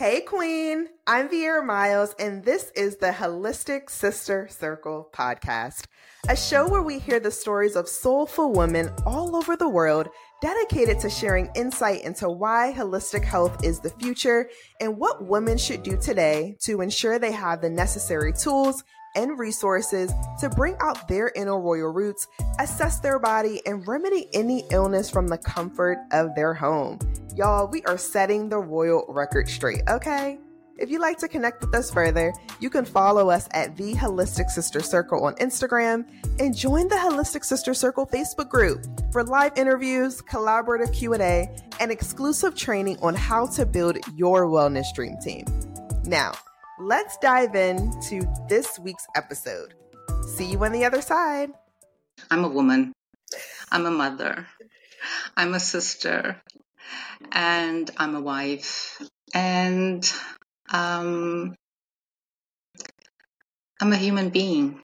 Hey, Queen. I'm Viera Miles, and this is the Holistic Sister Circle podcast, a show where we hear the stories of soulful women all over the world dedicated to sharing insight into why holistic health is the future and what women should do today to ensure they have the necessary tools and resources to bring out their inner royal roots, assess their body, and remedy any illness from the comfort of their home. Y'all, we are setting the royal record straight, okay? If you'd like to connect with us further, you can follow us at the Holistic Sister Circle on Instagram and join the Holistic Sister Circle Facebook group for live interviews, collaborative Q&A, and exclusive training on how to build your wellness dream team. Now, let's dive into this week's episode. See you on the other side. I'm a woman. I'm a mother. I'm a sister. And I'm a wife. And um, I'm a human being.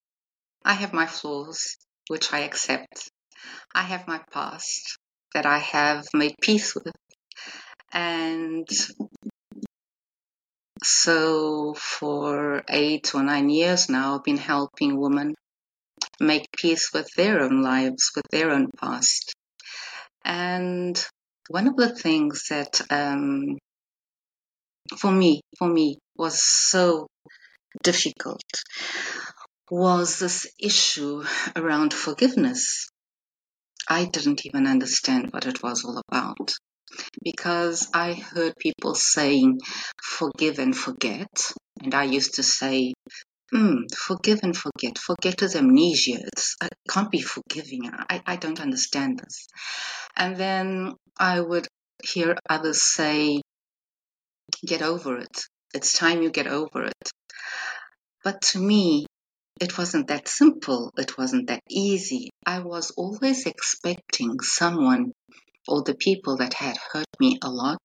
I have my flaws, which I accept. I have my past that I have made peace with. And so for eight or nine years now, I've been helping women make peace with their own lives, with their own past. And one of the things that, um, for me, for me, was so difficult was this issue around forgiveness. I didn't even understand what it was all about because I heard people saying forgive and forget. And I used to say, hmm, forgive and forget. Forget is amnesia. It's, it can't be forgiving. I, I don't understand this. And then I would hear others say, get over it. It's time you get over it. But to me, it wasn't that simple. It wasn't that easy. I was always expecting someone or the people that had hurt me a lot,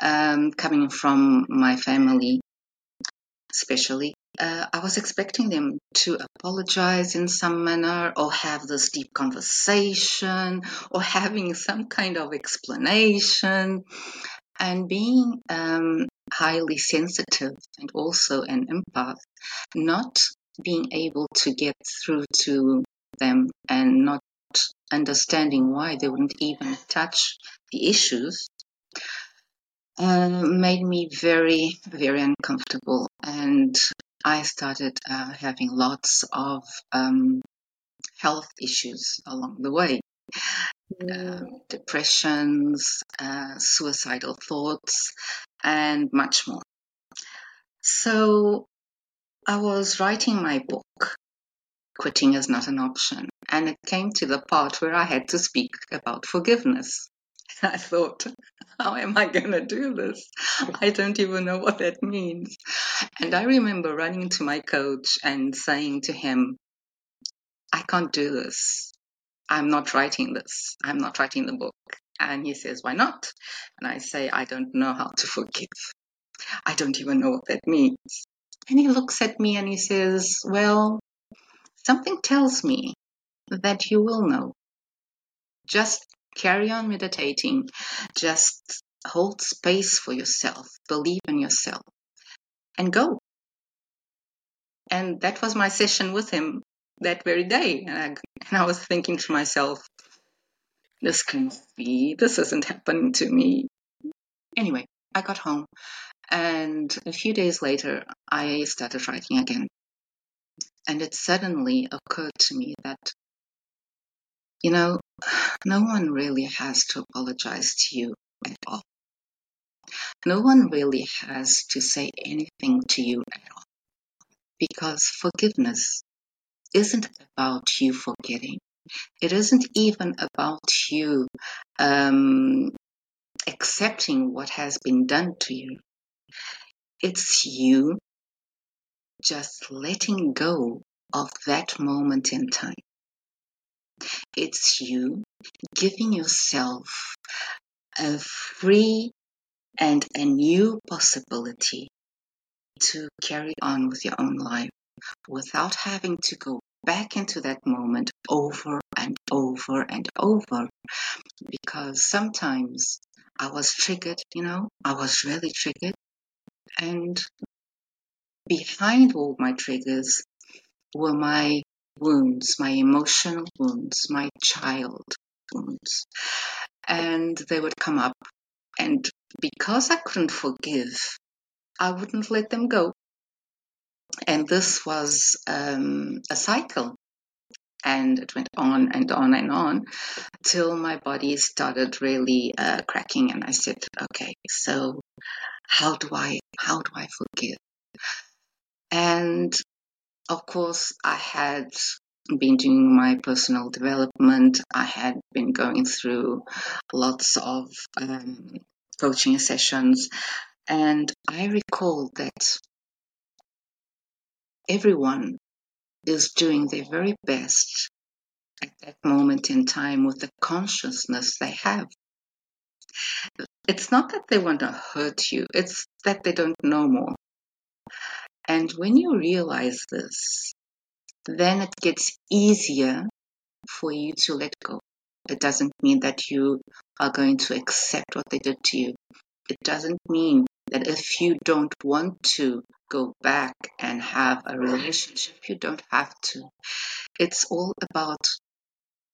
um, coming from my family, especially. Uh, I was expecting them to apologize in some manner or have this deep conversation or having some kind of explanation. And being um, highly sensitive and also an empath, not being able to get through to them and not understanding why they wouldn't even touch the issues uh, made me very, very uncomfortable. And I started uh, having lots of um, health issues along the way. Uh, depressions, uh, suicidal thoughts, and much more. So I was writing my book, Quitting is Not an Option, and it came to the part where I had to speak about forgiveness. I thought, how am I going to do this? I don't even know what that means. And I remember running to my coach and saying to him, I can't do this. I'm not writing this. I'm not writing the book. And he says, Why not? And I say, I don't know how to forgive. I don't even know what that means. And he looks at me and he says, Well, something tells me that you will know. Just carry on meditating. Just hold space for yourself. Believe in yourself and go. And that was my session with him that very day. And I, and I was thinking to myself, this can't be, this isn't happening to me. Anyway, I got home and a few days later, I started writing again. And it suddenly occurred to me that, you know, no one really has to apologize to you at all. No one really has to say anything to you at all. Because forgiveness isn't about you forgetting. It isn't even about you um, accepting what has been done to you. It's you just letting go of that moment in time. It's you giving yourself a free and a new possibility to carry on with your own life without having to go back into that moment over and over and over. Because sometimes I was triggered, you know, I was really triggered. And behind all my triggers were my wounds, my emotional wounds, my child wounds. And they would come up. And because I couldn't forgive, I wouldn't let them go. And this was um, a cycle. And it went on and on and on till my body started really uh, cracking. And I said, okay, so how do I, how do I forgive? And of course, I had been doing my personal development. I had been going through lots of um, coaching sessions. And I recall that everyone is doing their very best at that moment in time with the consciousness they have. It's not that they want to hurt you, it's that they don't know more. And when you realize this, then it gets easier for you to let go. It doesn't mean that you are going to accept what they did to you. It doesn't mean that if you don't want to go back and have a relationship, you don't have to. It's all about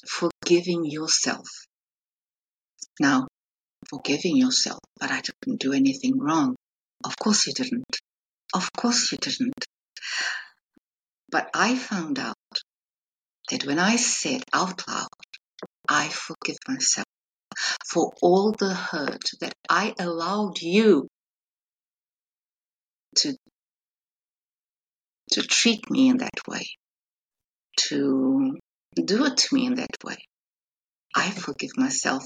forgiving yourself. Now, forgiving yourself, but I didn't do anything wrong. Of course you didn't. Of course you didn't. But I found out that when I said out loud, I forgive myself for all the hurt that I allowed you to to treat me in that way, to do it to me in that way. I forgive myself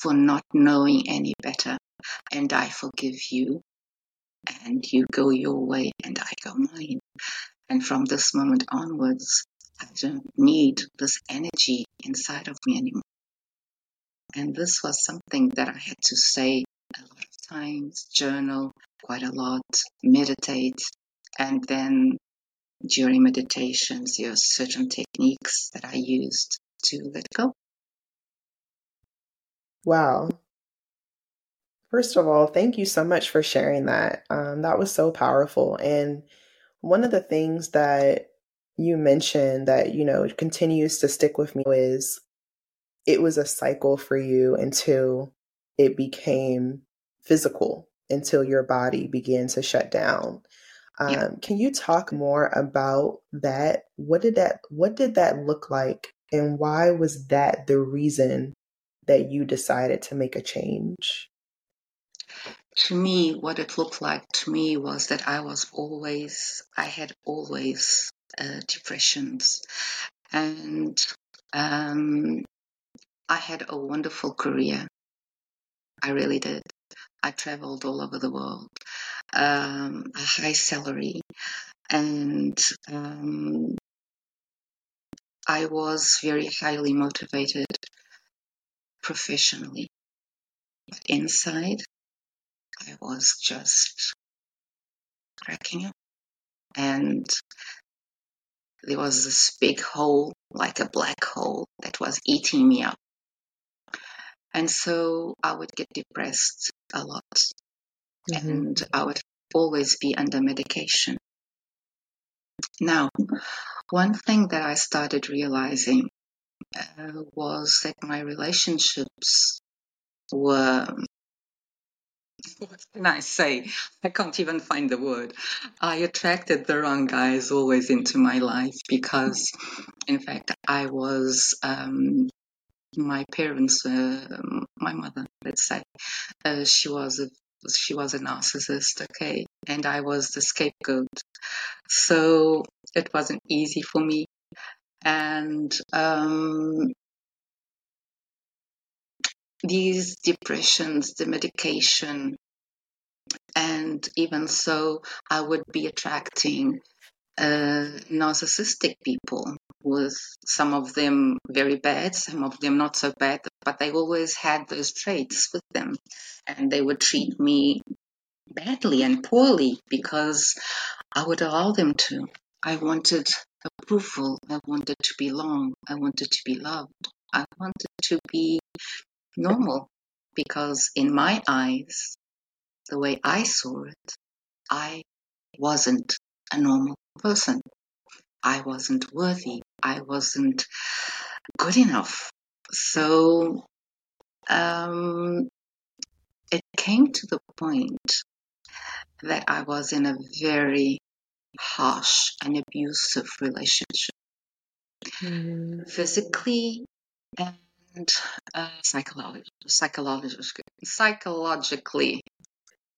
for not knowing any better, and I forgive you, and you go your way, and I go mine. And from this moment onwards, I don't need this energy inside of me anymore. And this was something that I had to say a lot of times, journal quite a lot, meditate, and then during meditations, there are certain techniques that I used to let go. Wow. First of all, thank you so much for sharing that. Um, that was so powerful. And one of the things that you mentioned that, you know, continues to stick with me is it was a cycle for you until it became physical, until your body began to shut down. Yeah. Um, can you talk more about that? What did that what did that look like and why was that the reason that you decided to make a change? To me, what it looked like to me was that I was always, I had always uh, depressions. And um, I had a wonderful career. I really did. I traveled all over the world, um, a high salary, and um, I was very highly motivated professionally. But inside, I was just cracking up. And there was this big hole, like a black hole, that was eating me up. And so I would get depressed a lot Mm-hmm. and I would always be under medication. Now, one thing that I started realizing uh, was that my relationships were what can I say? I can't even find the word. I attracted the wrong guys always into my life because, in fact, I was um, my parents, uh, my mother, let's say, uh, she was a she was a narcissist, okay, and I was the scapegoat. So it wasn't easy for me, and um, these depressions, the medication, and even so, I would be attracting uh, narcissistic people with some of them very bad, some of them not so bad, but they always had those traits with them. And they would treat me badly and poorly because I would allow them to. I wanted approval. I wanted to belong. I wanted to be loved. I wanted to be normal because in my eyes, the way I saw it, I wasn't a normal person. I wasn't worthy. I wasn't good enough. So um, it came to the point that I was in a very harsh and abusive relationship, mm. physically and uh, psychologically. Psychologically,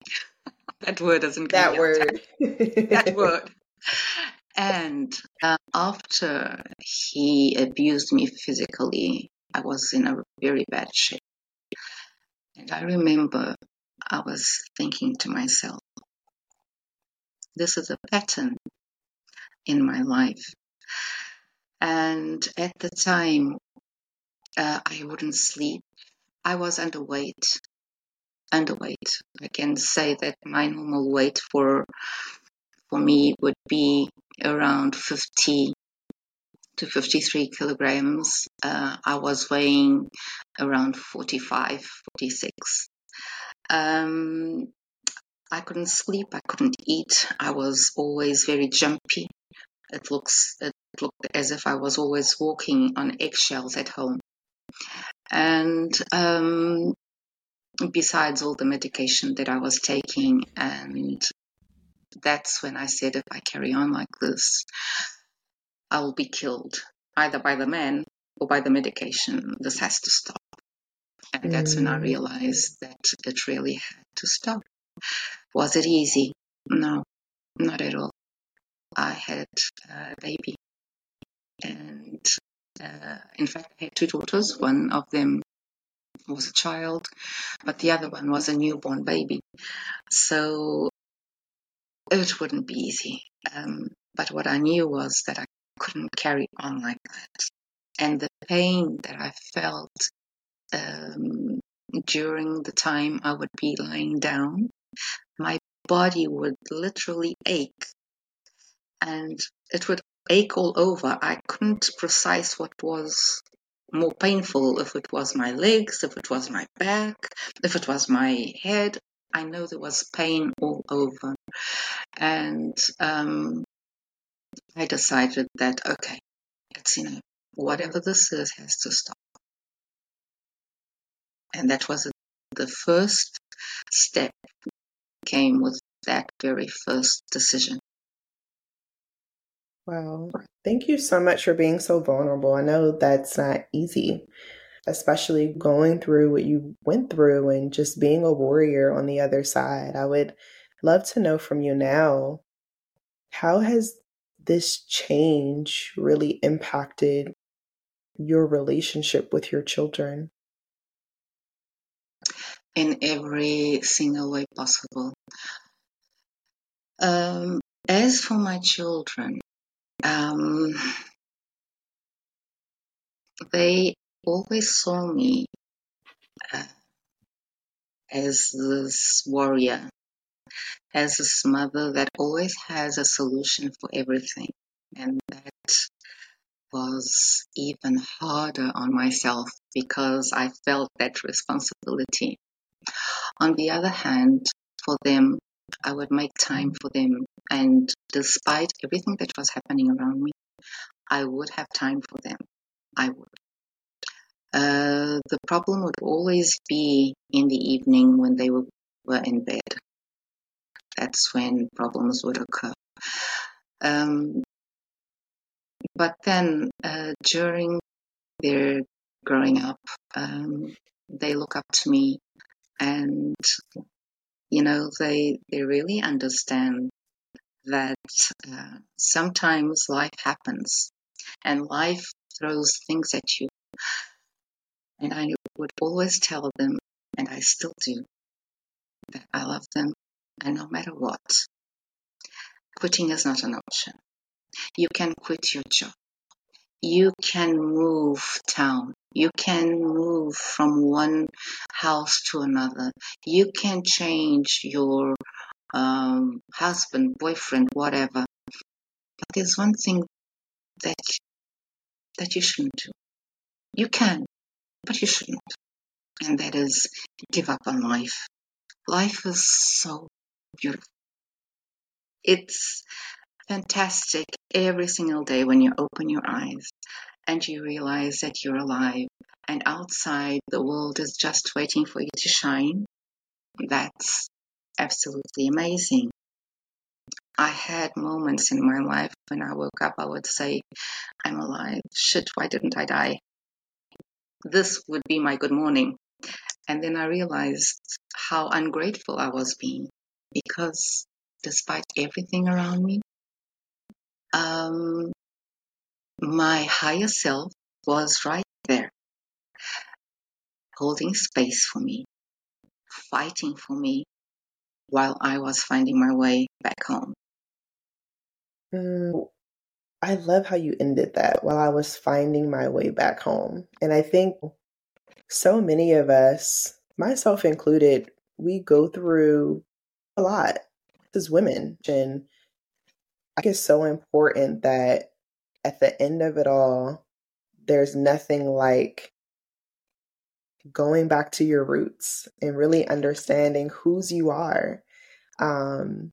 that word doesn't. That word. that word. And uh, after he abused me physically, I was in a very bad shape. And I remember I was thinking to myself, this is a pattern in my life. And at the time, uh, I wouldn't sleep. I was underweight. Underweight. I can say that my normal weight for for me would be around 50 to 53 kilograms. Uh, I was weighing around 45, 46. Um, I couldn't sleep, I couldn't eat. I was always very jumpy. It looks it looked as if I was always walking on eggshells at home. And um, besides all the medication that I was taking and that's when I said, if I carry on like this, I will be killed either by the man or by the medication. This has to stop. And that's when I mm. realized that it really had to stop. Was it easy? No, not at all. I had a baby. And uh, in fact, I had two daughters. One of them was a child, but the other one was a newborn baby. So it wouldn't be easy. Um, but what I knew was that I couldn't carry on like that. And the pain that I felt um, during the time I would be lying down, my body would literally ache. And it would ache all over. I couldn't precise what was more painful if it was my legs, if it was my back, if it was my head. I know there was pain all over. And um, I decided that, okay, it's, you know, whatever this is has to stop. And that was the first step came with that very first decision. Wow. Thank you so much for being so vulnerable. I know that's not easy especially going through what you went through and just being a warrior on the other side. I would love to know from you now how has this change really impacted your relationship with your children? In every single way possible. Um, as for my children, um, they always saw me uh, as this warrior, as this mother that always has a solution for everything. And that was even harder on myself because I felt that responsibility. On the other hand, for them, I would make time for them. And despite everything that was happening around me, I would have time for them. I would. Uh, the problem would always be in the evening when they were, were in bed. That's when problems would occur. Um, but then uh, during their growing up, um, they look up to me and you know they they really understand that uh, sometimes life happens and life throws things at you and I would always tell them, and I still do, that I love them, and no matter what, quitting is not an option. You can quit your job. You can move town. You can move from one house to another. You can change your um, husband, boyfriend, whatever. But there's one thing that that you shouldn't do. You can, but you shouldn't. And that is give up on life. Life is so beautiful. It's fantastic every single day when you open your eyes and you realize that you're alive and outside the world is just waiting for you to shine. That's absolutely amazing. I had moments in my life when I woke up, I would say, I'm alive. Shit, why didn't I die? This would be my good morning. And then I realized how ungrateful I was being because despite everything around me, um, my higher self was right there, holding space for me, fighting for me while I was finding my way back home. Mm, I love how you ended that while I was finding my way back home. And I think so many of us, myself included, we go through a lot as women. And I think it's so important that at the end of it all, there's nothing like going back to your roots and really understanding whose you are. Um,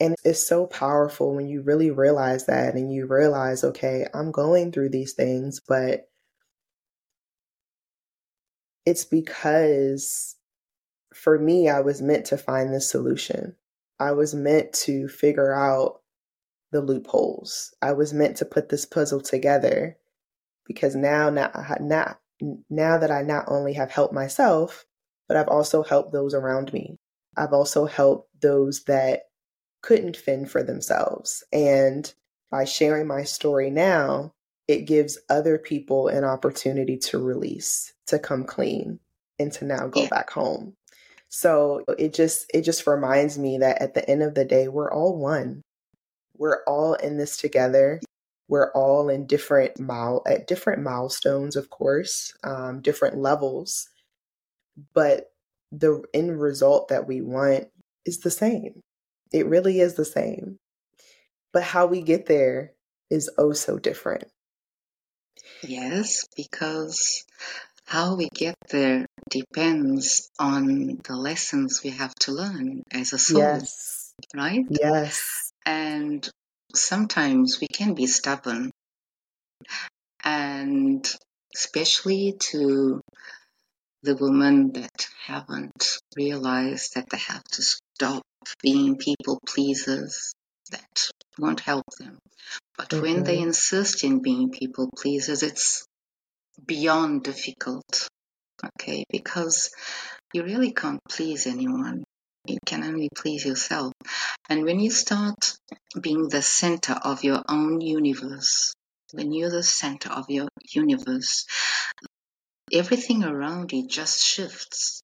and it's so powerful when you really realize that and you realize, okay, I'm going through these things, but it's because for me, I was meant to find the solution. I was meant to figure out the loopholes. I was meant to put this puzzle together because now, now, now, now that I not only have helped myself, but I've also helped those around me. I've also helped those that couldn't fend for themselves. And by sharing my story now, it gives other people an opportunity to release, to come clean, and to now go yeah. back home. So it just it just reminds me that at the end of the day, we're all one. We're all in this together. We're all in different mile at different milestones, of course, um, different levels, but the end result that we want is the same. It really is the same. But how we get there is oh so different. Yes, because how we get there depends on the lessons we have to learn as a soul. Yes. Right? Yes. And sometimes we can be stubborn. And especially to the women that haven't realized that they have to stop being people pleasers that won't help them. But mm-hmm. when they mm-hmm. insist in being people pleasers, it's beyond difficult. Okay, because you really can't please anyone. You can only please yourself. And when you start being the center of your own universe, when you're the center of your universe, everything around you just shifts.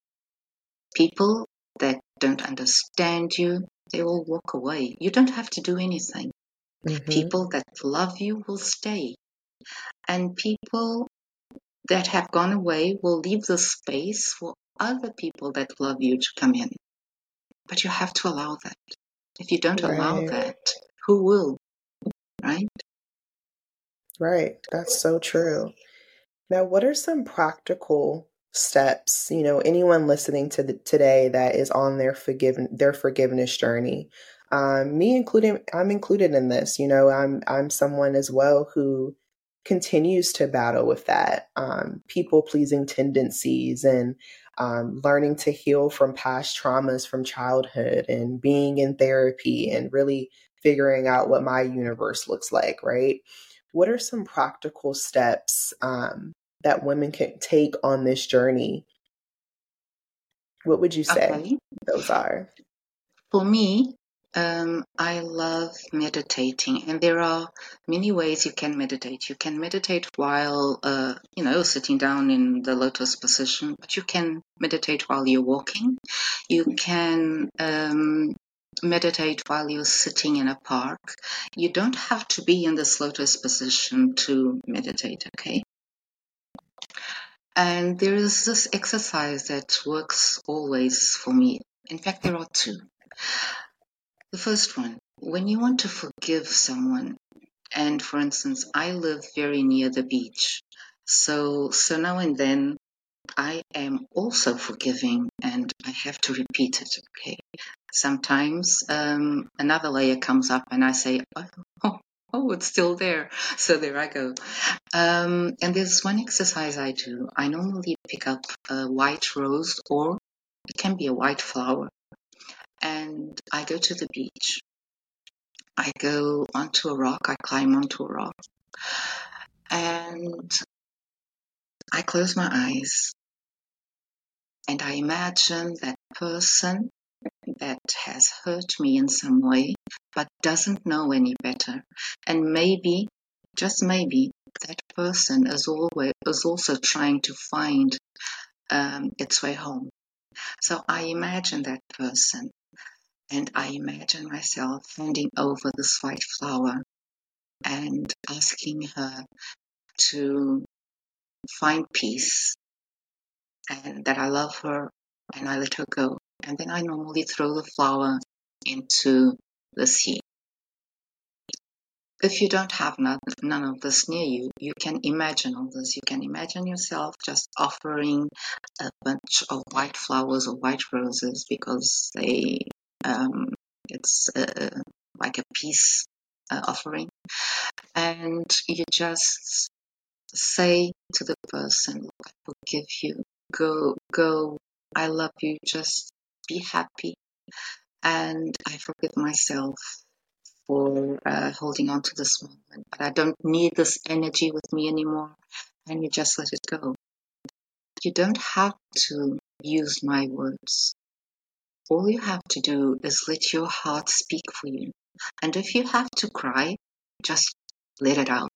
People that don't understand you, they will walk away. You don't have to do anything. Mm-hmm. People that love you will stay. And people that have gone away will leave the space for other people that love you to come in. But you have to allow that. If you don't right. allow that, who will? Right? Right. That's so true. Now, what are some practical steps you know anyone listening to the, today that is on their forgiven their forgiveness journey um, me including i'm included in this you know i'm i'm someone as well who continues to battle with that um, people pleasing tendencies and um, learning to heal from past traumas from childhood and being in therapy and really figuring out what my universe looks like right what are some practical steps um, that women can take on this journey, what would you say okay. those are? For me, um, I love meditating, and there are many ways you can meditate. You can meditate while, uh, you know, sitting down in the lotus position, but you can meditate while you're walking. You can um, meditate while you're sitting in a park. You don't have to be in this lotus position to meditate, okay? And there is this exercise that works always for me. In fact, there are two. The first one, when you want to forgive someone, and for instance, I live very near the beach. So, so now and then I am also forgiving and I have to repeat it. Okay. Sometimes um, another layer comes up and I say, oh, oh, it's still there. So there I go. Um, and there's one exercise I do. I normally pick up a white rose or it can be a white flower and I go to the beach. I go onto a rock, I climb onto a rock and I close my eyes and I imagine that person that has hurt me in some way but doesn't know any better. And maybe, just maybe, that person is always is also trying to find um, its way home. So I imagine that person, and I imagine myself handing over this white flower and asking her to find peace and that I love her and I let her go. And then I normally throw the flower into the sea. If you don't have none, none of this near you, you can imagine all this. You can imagine yourself just offering a bunch of white flowers or white roses because they, um, it's uh, like a peace uh, offering. And you just say to the person, Look, I forgive you. Go, go. I love you. Just be happy. And I forgive myself for uh, holding on to this moment. But I don't need this energy with me anymore. And you just let it go. You don't have to use my words. All you have to do is let your heart speak for you. And if you have to cry, just let it out.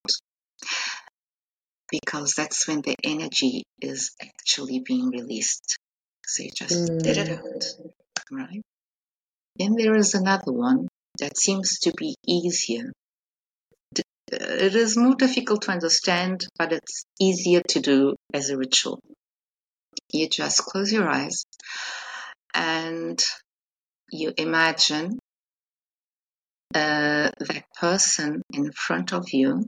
Because that's when the energy is actually being released. So you just mm. let it mm. out. Right? Then there is another one that seems to be easier. It is more difficult to understand, but it's easier to do as a ritual. You just close your eyes and you imagine uh, that person in front of you,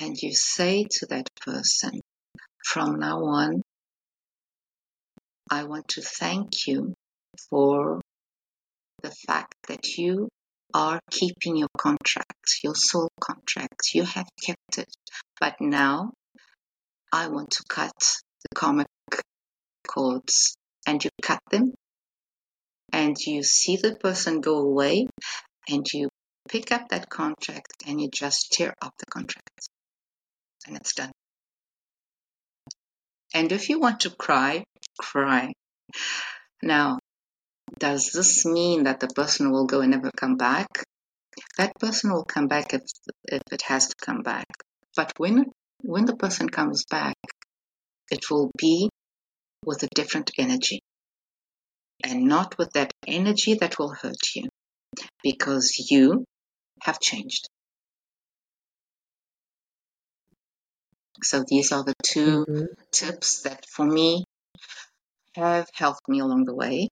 and you say to that person, From now on, I want to thank you for the fact that you are keeping your contract, your soul contract. You have kept it. But now I want to cut the karmic cords. And you cut them and you see the person go away and you pick up that contract and you just tear up the contract. And it's done. And if you want to cry, cry. Now, does this mean that the person will go and never come back? That person will come back if, if it has to come back. But when, when the person comes back, it will be with a different energy and not with that energy that will hurt you because you have changed. So these are the 2 mm-hmm. tips that for me have helped me along the way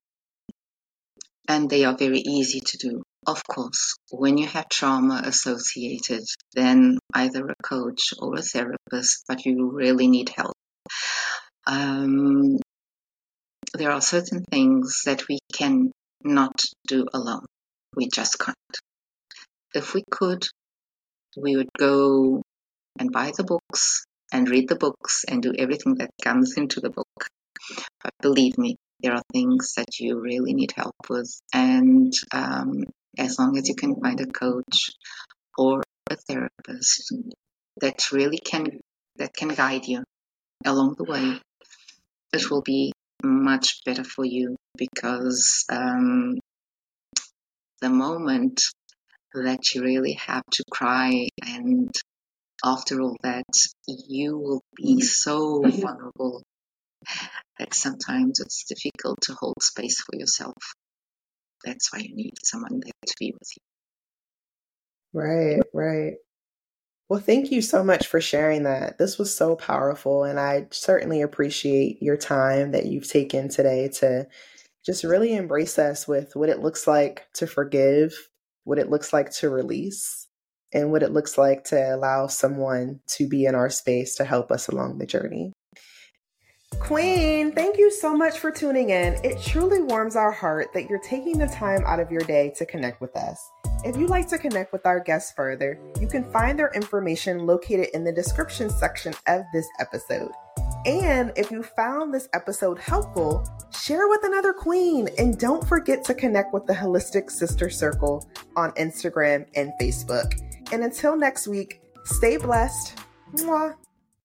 and they are very easy to do. Of course, when you have trauma associated, then either a coach or a therapist, but you really need help. Um, there are certain things that we can not do alone. We just can't. If we could, we would go and buy the books and read the books and do everything that comes into the book. But believe me, there are things that you really need help with. And um, as long as you can find a coach or a therapist that really can that can guide you along the way, it will be much better for you because um, the moment that you really have to cry and after all that you will be so vulnerable that sometimes it's difficult to hold space for yourself. That's why you need someone there to be with you. Right, right. Well, thank you so much for sharing that. This was so powerful, and I certainly appreciate your time that you've taken today to just really embrace us with what it looks like to forgive, what it looks like to release, and what it looks like to allow someone to be in our space to help us along the journey. Queen, thank you so much for tuning in. It truly warms our heart that you're taking the time out of your day to connect with us. If you'd like to connect with our guests further, you can find their information located in the description section of this episode. And if you found this episode helpful, share with another queen. And don't forget to connect with the Holistic Sister Circle on Instagram and Facebook. And until next week, stay blessed. Mwah.